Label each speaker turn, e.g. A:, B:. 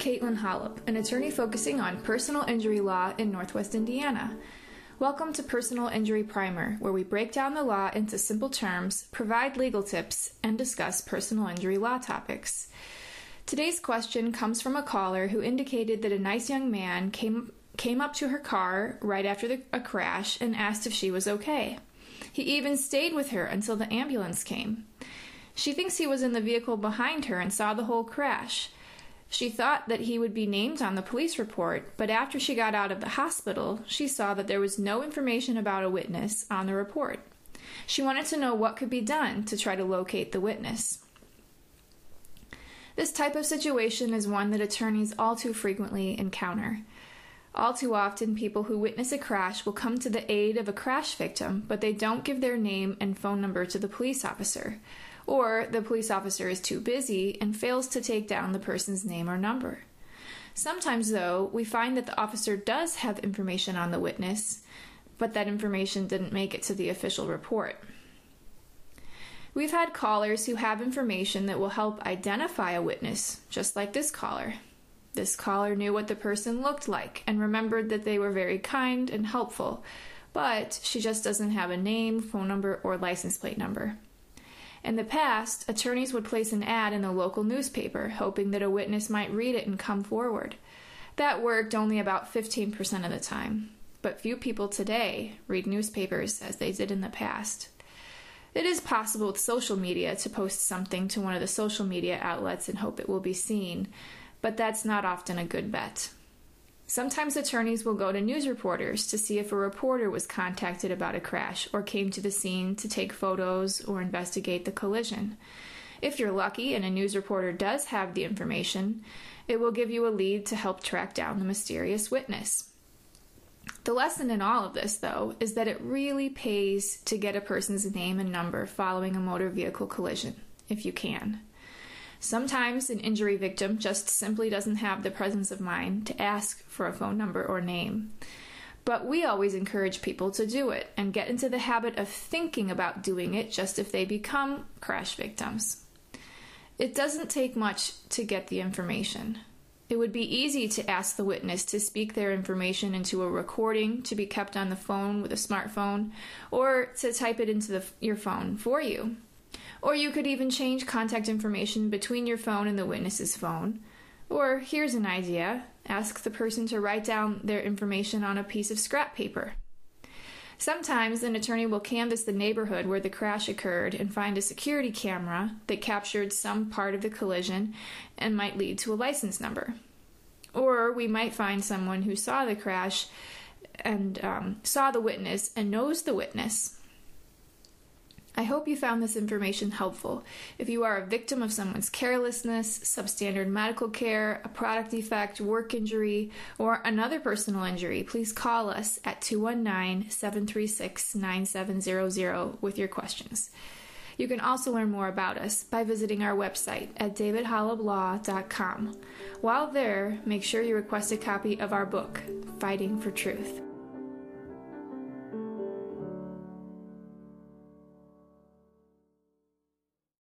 A: Katelyn Holub, an attorney focusing on personal injury law in Northwest Indiana. Welcome to Personal Injury Primer, where we break down the law into simple terms, provide legal tips, and discuss personal injury law topics. Today's question comes from a caller who indicated that a nice young man came came up to her car right after the, a crash and asked if she was okay. He even stayed with her until the ambulance came. She thinks he was in the vehicle behind her and saw the whole crash. She thought that he would be named on the police report, but after she got out of the hospital, she saw that there was no information about a witness on the report. She wanted to know what could be done to try to locate the witness. This type of situation is one that attorneys all too frequently encounter. All too often, people who witness a crash will come to the aid of a crash victim, but they don't give their name and phone number to the police officer. Or the police officer is too busy and fails to take down the person's name or number. Sometimes, though, we find that the officer does have information on the witness, but that information didn't make it to the official report. We've had callers who have information that will help identify a witness, just like this caller. This caller knew what the person looked like and remembered that they were very kind and helpful, but she just doesn't have a name, phone number, or license plate number. In the past, attorneys would place an ad in the local newspaper, hoping that a witness might read it and come forward. That worked only about 15% of the time, but few people today read newspapers as they did in the past. It is possible with social media to post something to one of the social media outlets and hope it will be seen, but that's not often a good bet. Sometimes attorneys will go to news reporters to see if a reporter was contacted about a crash or came to the scene to take photos or investigate the collision. If you're lucky and a news reporter does have the information, it will give you a lead to help track down the mysterious witness. The lesson in all of this, though, is that it really pays to get a person's name and number following a motor vehicle collision, if you can. Sometimes an injury victim just simply doesn't have the presence of mind to ask for a phone number or name. But we always encourage people to do it and get into the habit of thinking about doing it just if they become crash victims. It doesn't take much to get the information. It would be easy to ask the witness to speak their information into a recording to be kept on the phone with a smartphone or to type it into the, your phone for you. Or you could even change contact information between your phone and the witness's phone. Or here's an idea ask the person to write down their information on a piece of scrap paper. Sometimes an attorney will canvass the neighborhood where the crash occurred and find a security camera that captured some part of the collision and might lead to a license number. Or we might find someone who saw the crash and um, saw the witness and knows the witness I hope you found this information helpful. If you are a victim of someone's carelessness, substandard medical care, a product defect, work injury, or another personal injury, please call us at 219 736 9700 with your questions. You can also learn more about us by visiting our website at davidholublaw.com. While there, make sure you request a copy of our book, Fighting for Truth.